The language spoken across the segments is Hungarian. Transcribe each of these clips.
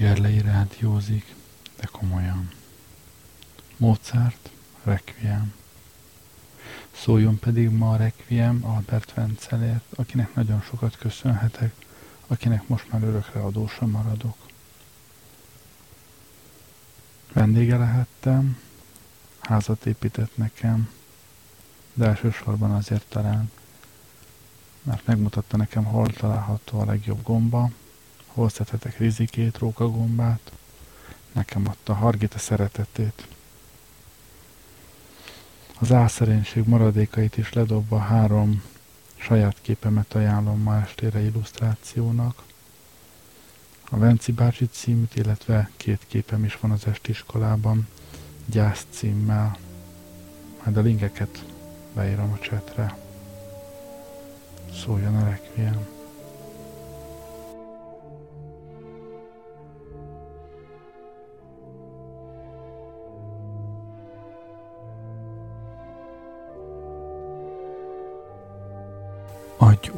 Gerlei rádiózik, de komolyan. Mozart, Requiem. Szóljon pedig ma a Requiem Albert Wenzelért, akinek nagyon sokat köszönhetek, akinek most már örökre adósa maradok. Vendége lehettem, házat épített nekem, de elsősorban azért talán, mert megmutatta nekem, hol található a legjobb gomba, hol szedhetek rizikét, rókagombát, nekem adta Hargita szeretetét. Az álszerénység maradékait is ledobva három saját képemet ajánlom ma estére illusztrációnak. A Venci bácsi címűt, illetve két képem is van az estiskolában, gyász címmel. Majd a linkeket beírom a csetre. Szóljon a Requiem.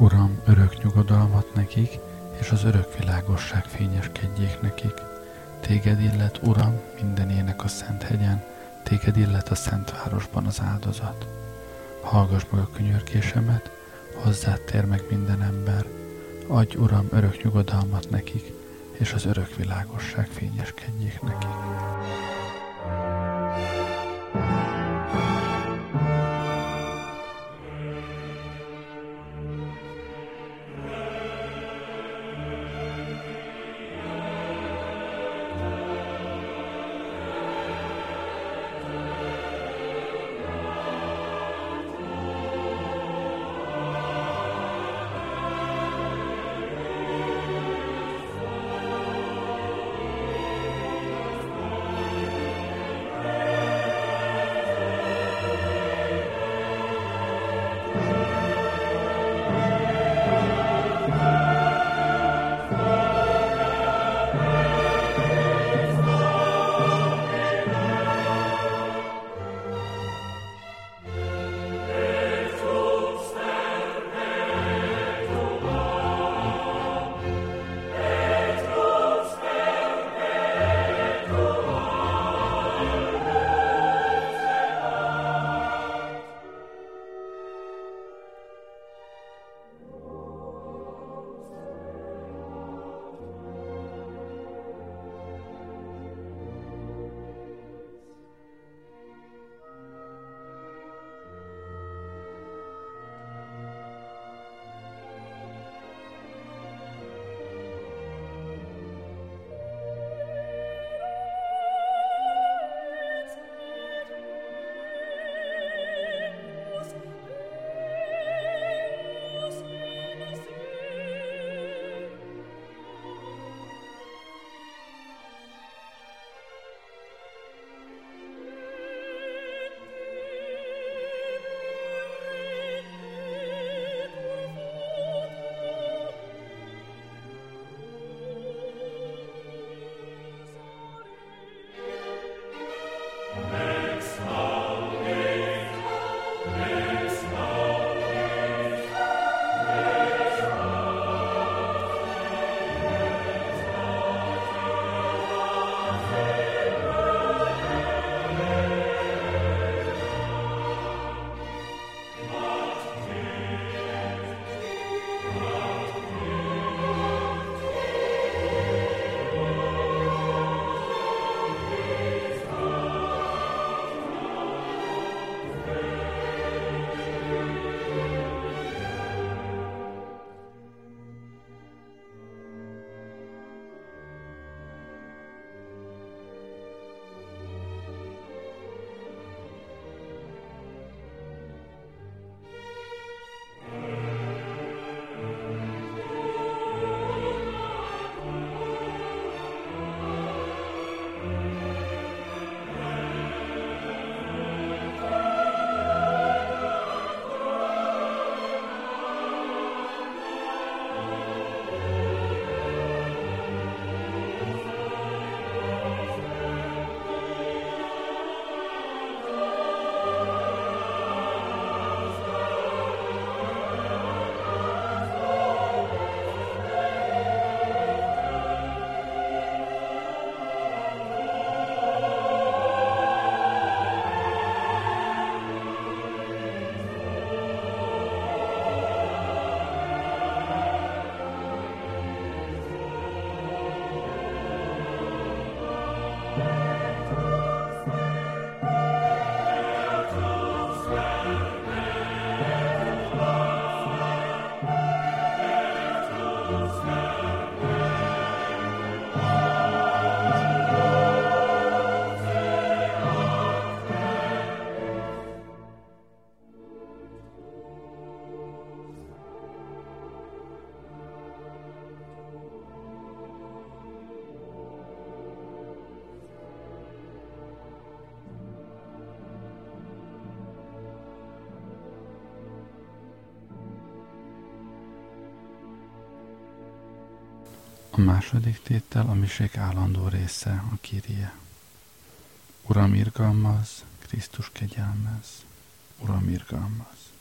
Uram, örök nyugodalmat nekik, és az örök világosság fényeskedjék nekik. Téged illet, Uram, minden ének a Szent hegyen, téged illet a Szent városban az áldozat. Hallgass meg a könyörkésemet, hozzád tér meg minden ember. Adj, Uram, örök nyugodalmat nekik, és az örök világosság fényeskedjék nekik. Második tétel a misék állandó része, a kirie. Uram irgalmaz, Krisztus kegyelmez. Uram irgalmaz.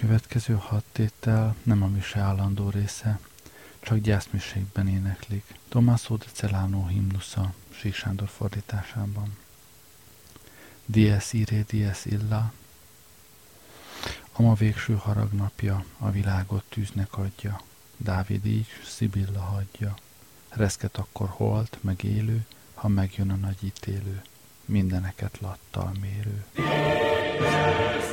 Következő hat tétel nem a mise állandó része, csak gyászmiségben éneklik. Tommaso de Celano himnusza Sík Sándor fordításában. Dies ire, dies illa, Ama végső harag napja, a világot tűznek adja, Dávid így Szibilla hagyja. Reszket akkor holt, meg élő, ha megjön a nagy ítélő, mindeneket lattal mérő. Dies,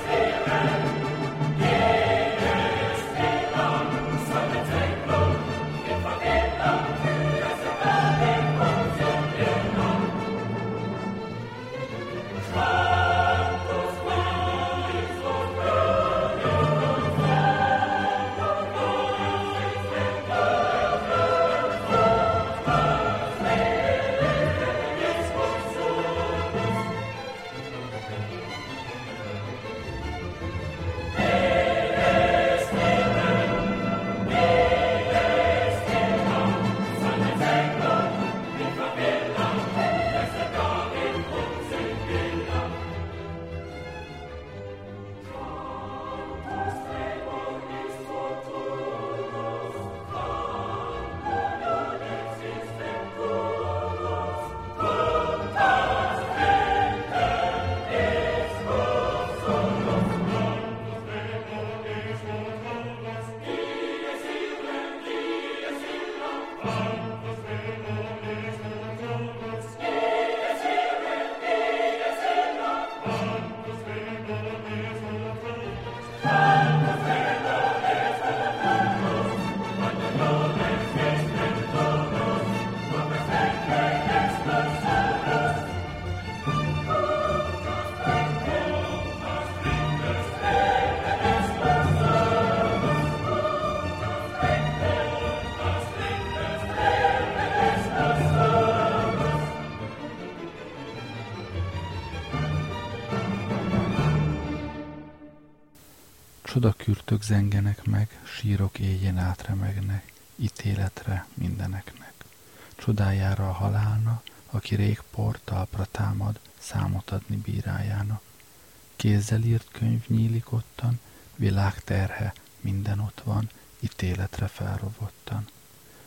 Csodakürtök zengenek meg, sírok éjjén átremegnek, ítéletre mindeneknek. Csodájára a halálna, aki rég port talpra támad, számot adni bírájának. Kézzel írt könyv nyílik ottan, világ terhe, minden ott van, ítéletre felrovottan.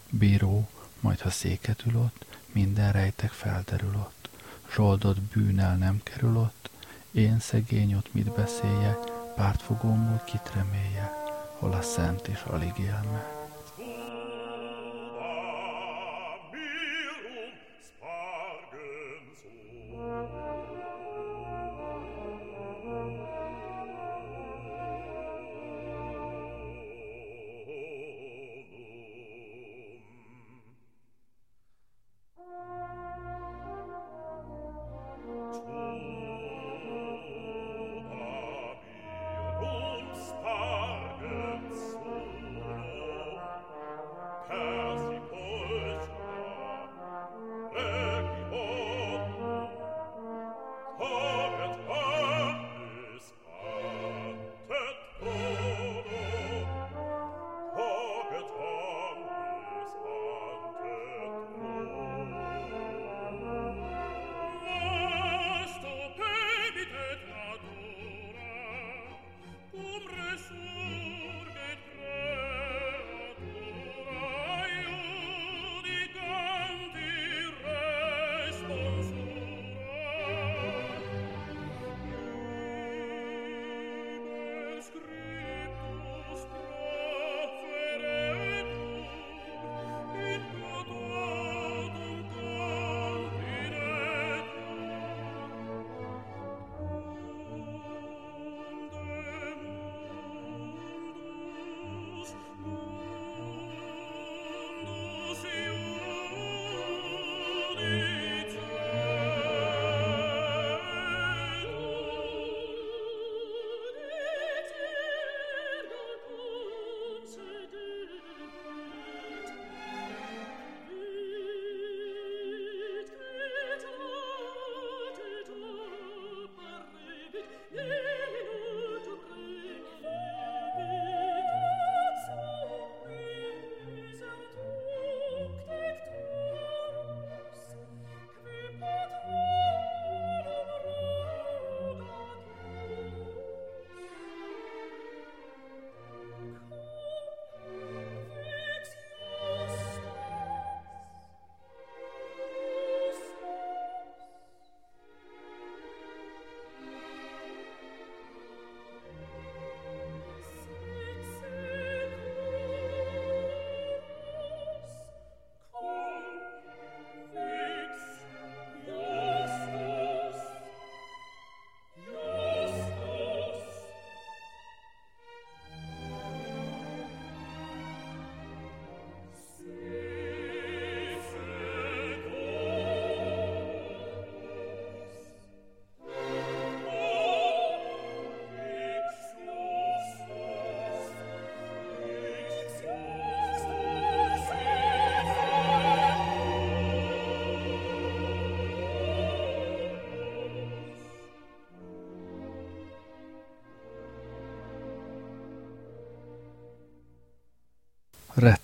Bíró, majd ha széket ül ott, minden rejtek felderül ott. Zsoldott bűnel nem kerül ott, én szegény ott mit beszélje, pártfogómul kit remélje, hol a szent és alig élme.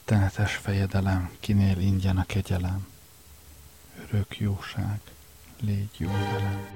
Rettenetes fejedelem, kinél ingyen a kegyelem. Örök jóság, légy jó velem.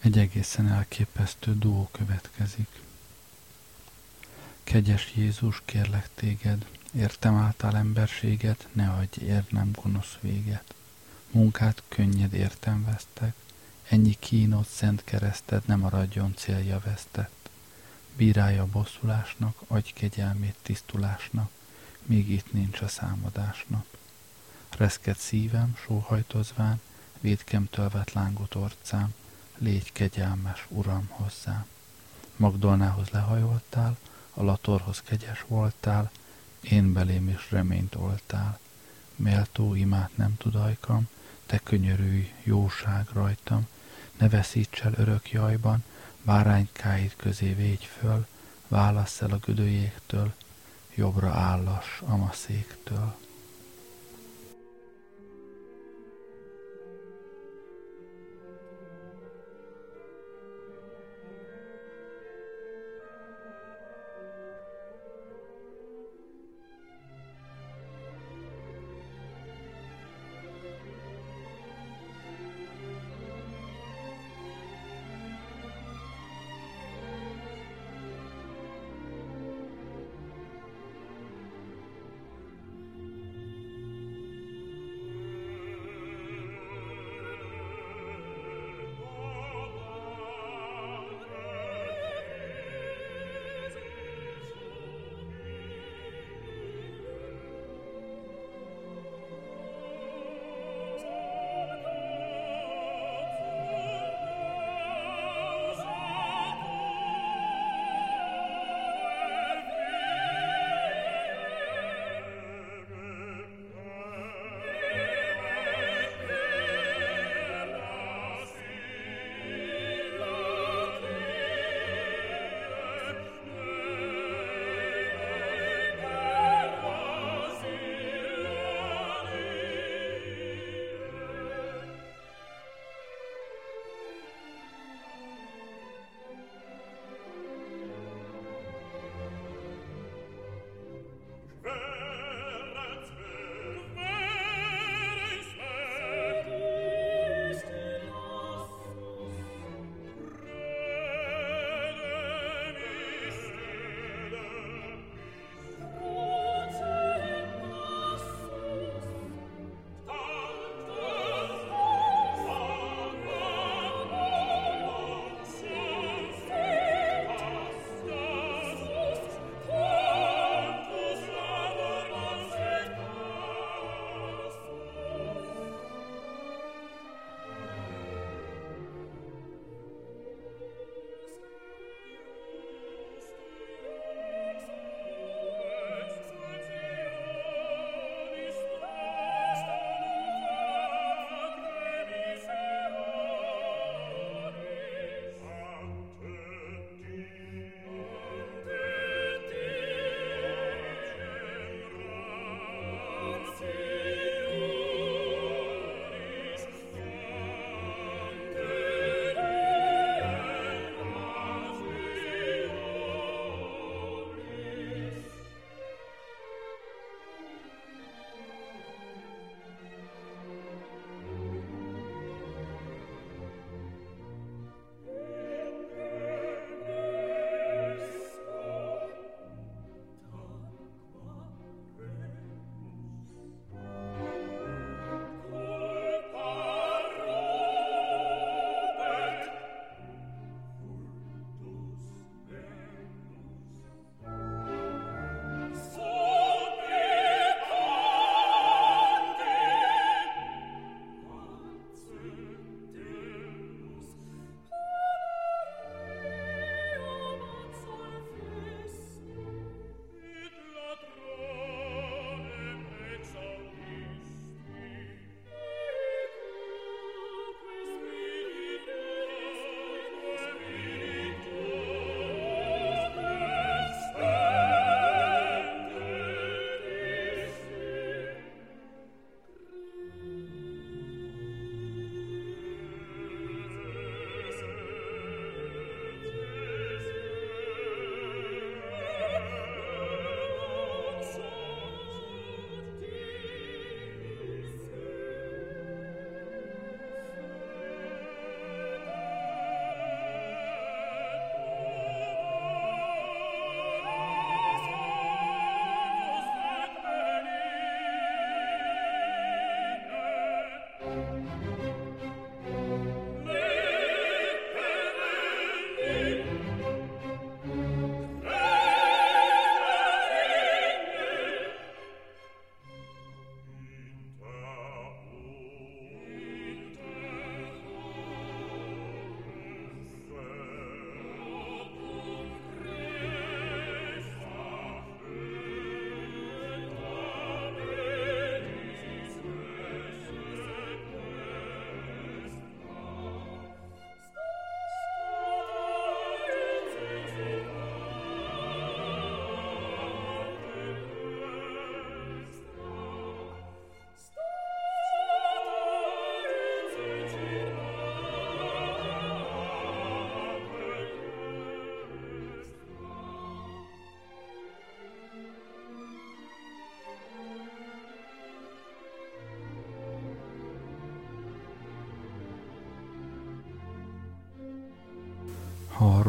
Egy egészen elképesztő duó következik. Kegyes Jézus, kérlek téged, értem által emberséget, ne adj érnem gonosz véget. Munkát könnyed értem vesztek, ennyi kínot szent kereszted nem maradjon célja vesztett. Bírálja bosszulásnak, adj kegyelmét tisztulásnak, míg itt nincs a számadásnak. Reszked szívem, sóhajtozván, védkemtől vett lángot orcám, légy kegyelmes, Uram, hozzám. Magdolnához lehajoltál, a latorhoz kegyes voltál, én belém is reményt oltál. Méltó imát nem tudajkam, te könyörülj, jóság rajtam, ne veszíts el örök jajban, báránykáid közé végy föl, válasz el a gödőjéktől, jobbra állas amaszéktől. Ha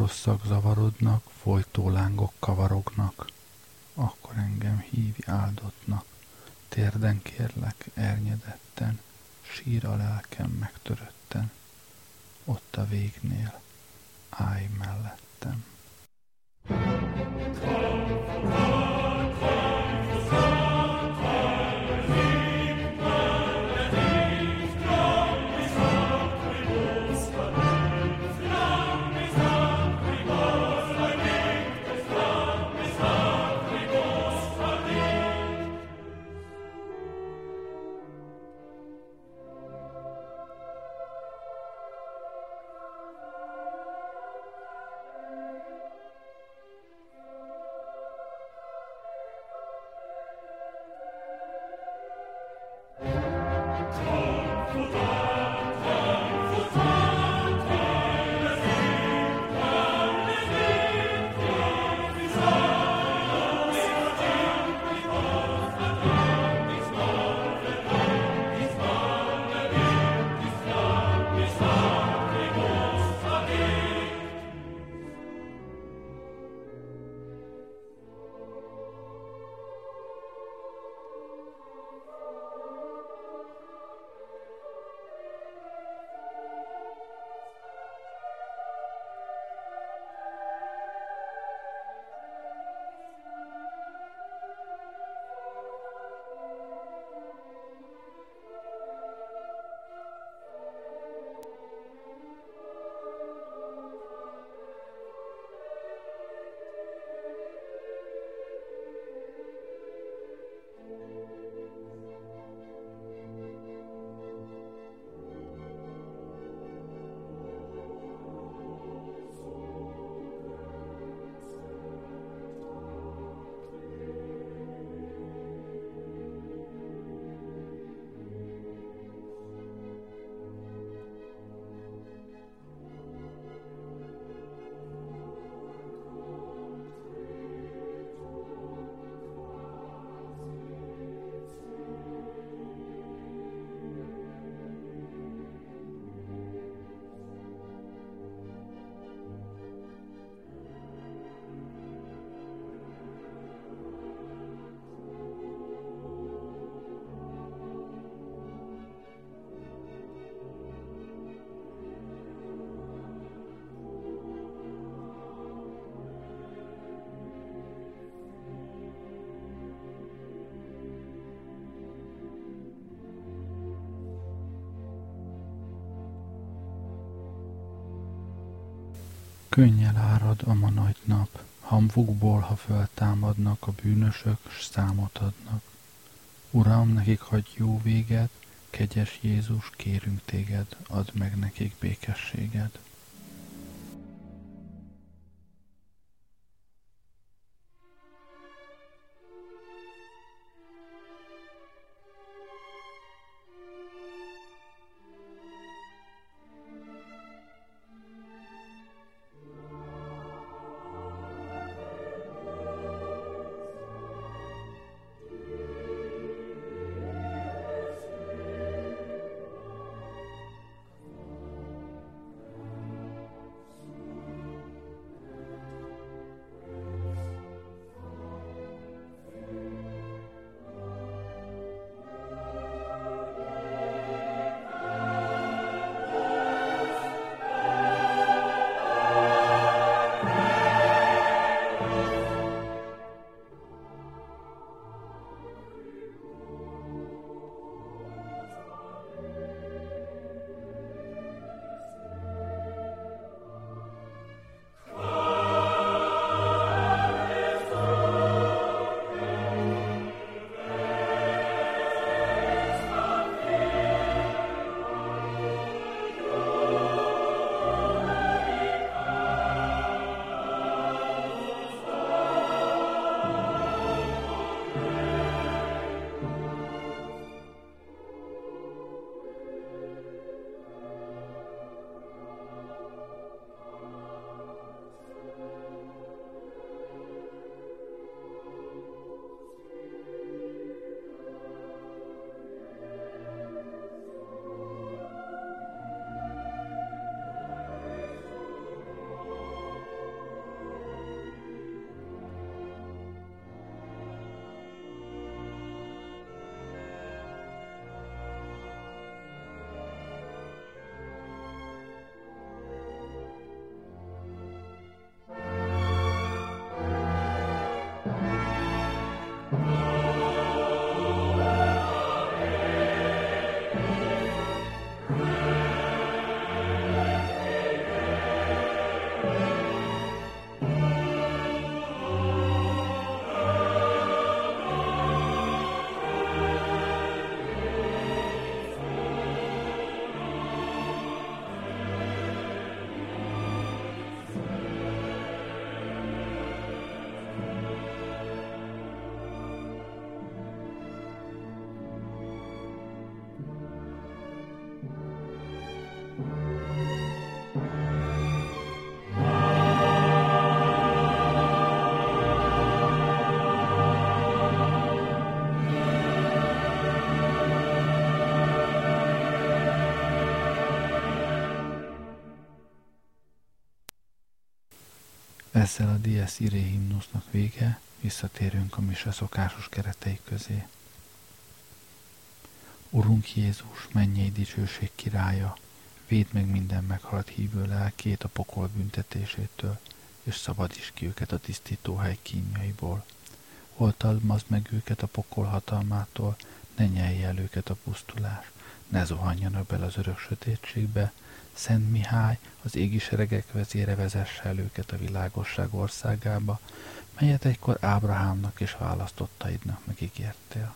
rosszak zavarodnak, folytó lángok kavarognak, akkor engem hívj áldottnak. Térden kérlek, ernyedetten, sír a lelkem megtörötten, ott a végnél, állj mellettem. Könnyel árad a ma nagy nap, hamvukból, ha föltámadnak a bűnösök, s számot adnak. Uram, nekik hagy jó véget, kegyes Jézus, kérünk téged, add meg nekik békességed. Ezzel a Dies Irae himnusznak vége, visszatérünk a mise szokásos keretei közé. Urunk Jézus, mennyei dicsőség királya, védd meg minden meghalt hívő lelkét a pokol büntetésétől, és szabadíts ki őket a tisztítóhely kínjaiból. Oltalmazd meg őket a pokol hatalmától, ne nyelj el őket a pusztulás, ne zuhanjanak bele az örök sötétségbe, Szent Mihály, az égi seregek vezére vezesse el őket a világosság országába, melyet egykor Ábrahámnak és választottaidnak megígértél.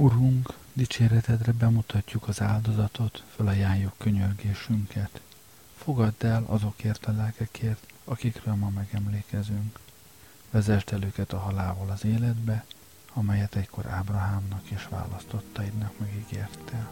Urunk, dicséretedre bemutatjuk az áldozatot, felajánljuk könyörgésünket. Fogadd el azokért a lelkekért, akikről ma megemlékezünk. Vezest el őket a halálból az életbe, amelyet egykor Ábrahámnak és választottaidnak megígértél.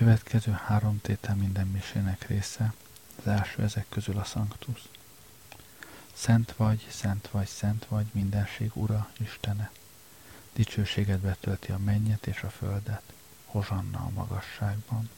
Következő három tétel minden misének része, az első ezek közül a Sanctus. Szent vagy, szent vagy, szent vagy, mindenség Ura, Istene. Dicsőséget betölti a mennyet és a földet, hozsanna a magasságban.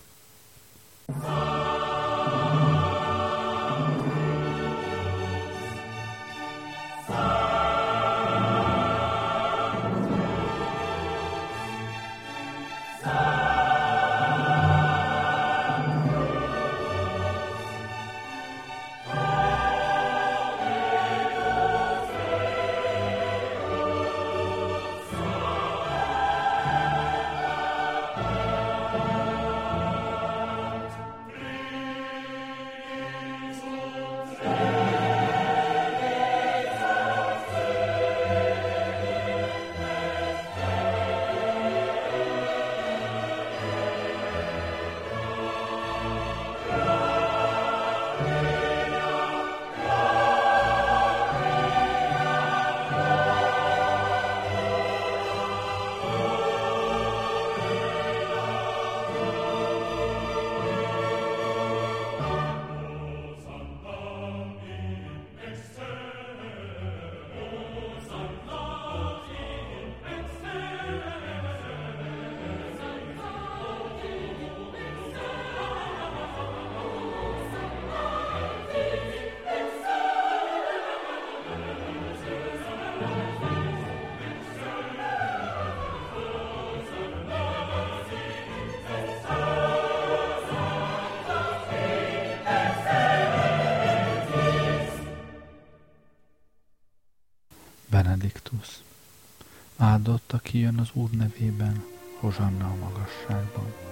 Áldott, aki jön az Úr nevében, hozsanna a magasságban.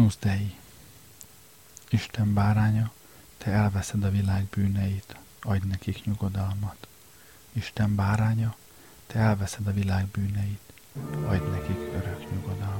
Agnus Dei Isten báránya, te elveszed a világ bűneit, adj nekik nyugodalmat. Isten báránya, te elveszed a világ bűneit, adj nekik örök nyugodalmat.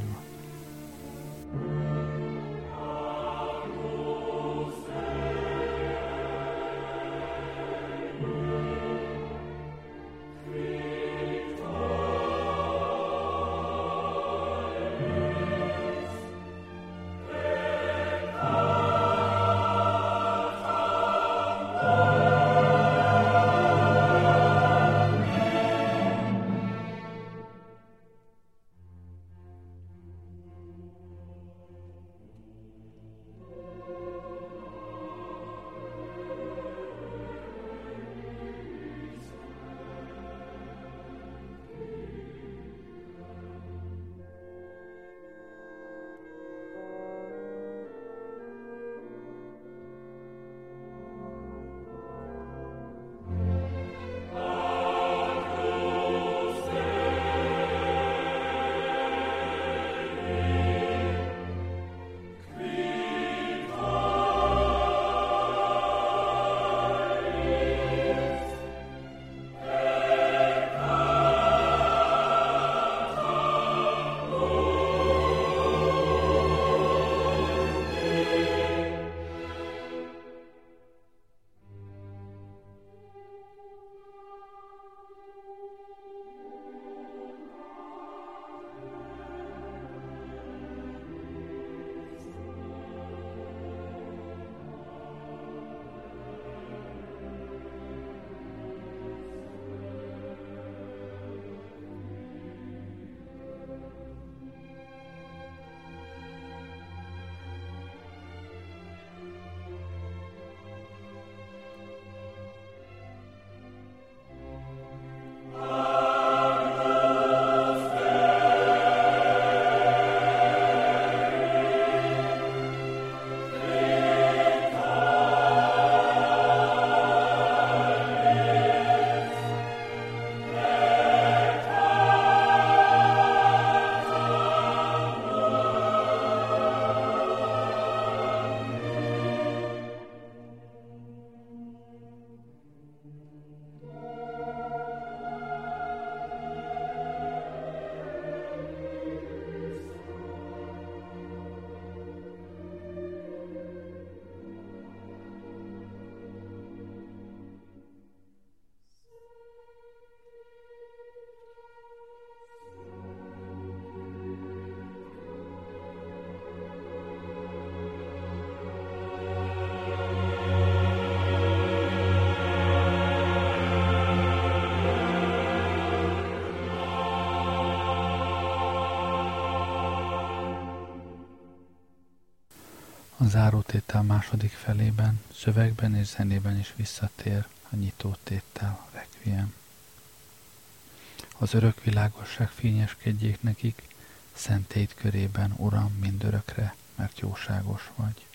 Zárótétel második felében, szövegben és zenében is visszatér a nyitótétel, a requiem. Az örök világosság fényeskedjék nekik, szentét körében, Uram, mindörökre, mert jóságos vagy.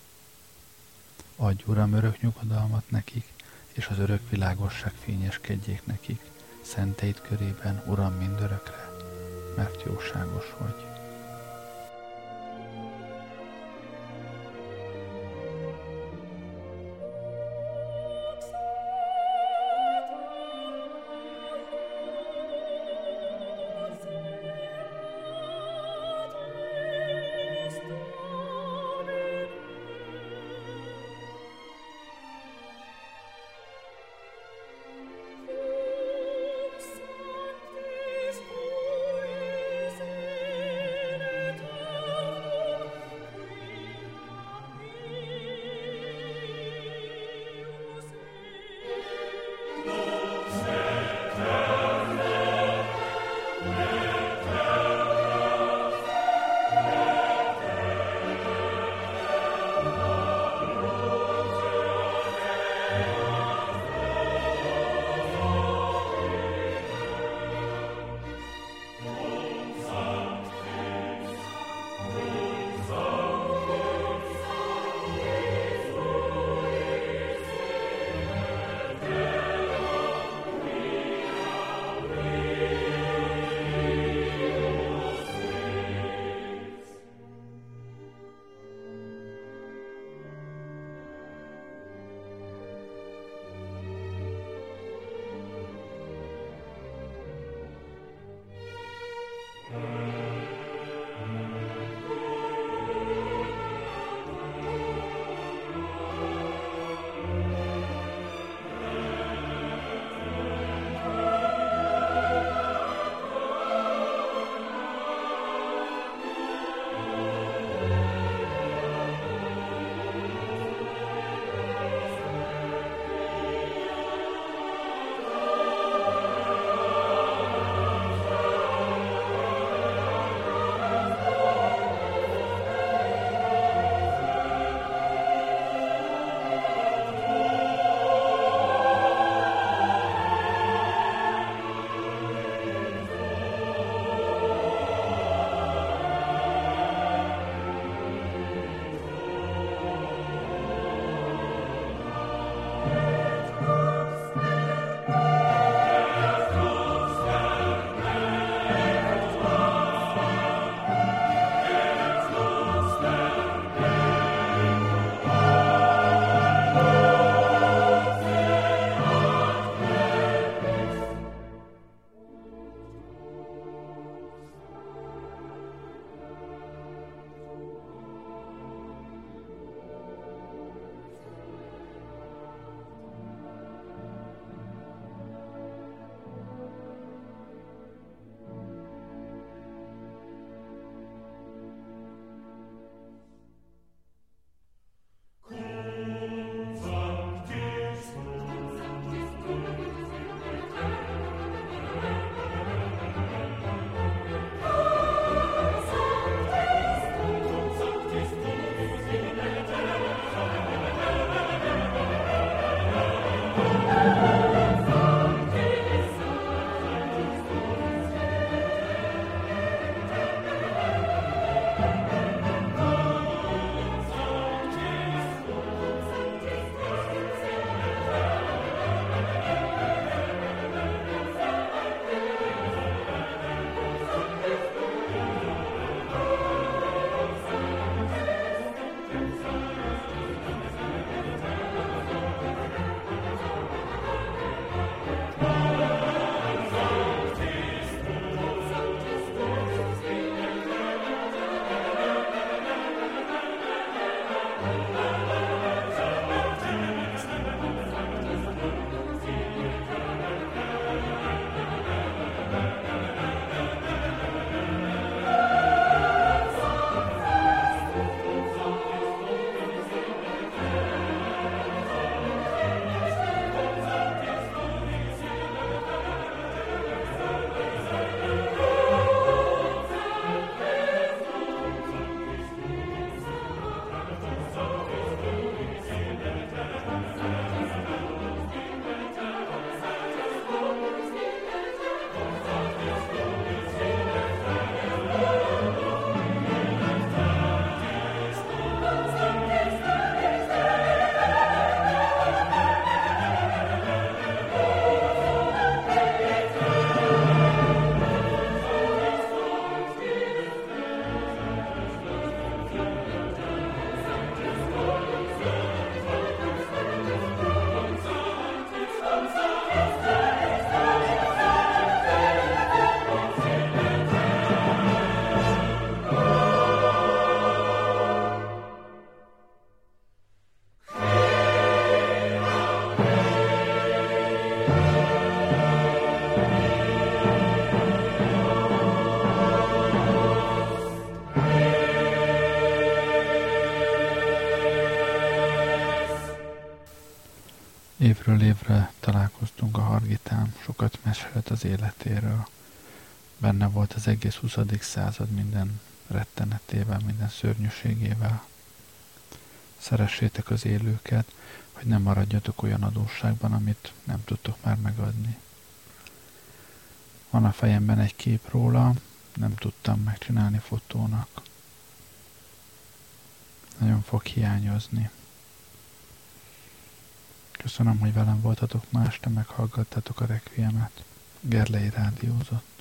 Adj, Uram, örök nyugodalmat nekik, és az örök világosság fényeskedjék nekik, szentét körében, Uram, mindörökre, mert jóságos vagy. Életéről. Benne volt az egész 20. század minden rettenetével, minden szörnyűségével. Szeressétek az élőket, hogy nem maradjatok olyan adósságban, amit nem tudtok már megadni. Van a fejemben egy kép róla, nem tudtam megcsinálni fotónak. Nagyon fog hiányozni. Köszönöm, hogy velem voltatok ma este, meghallgattatok a Requiemet. Gerlei rádiózott.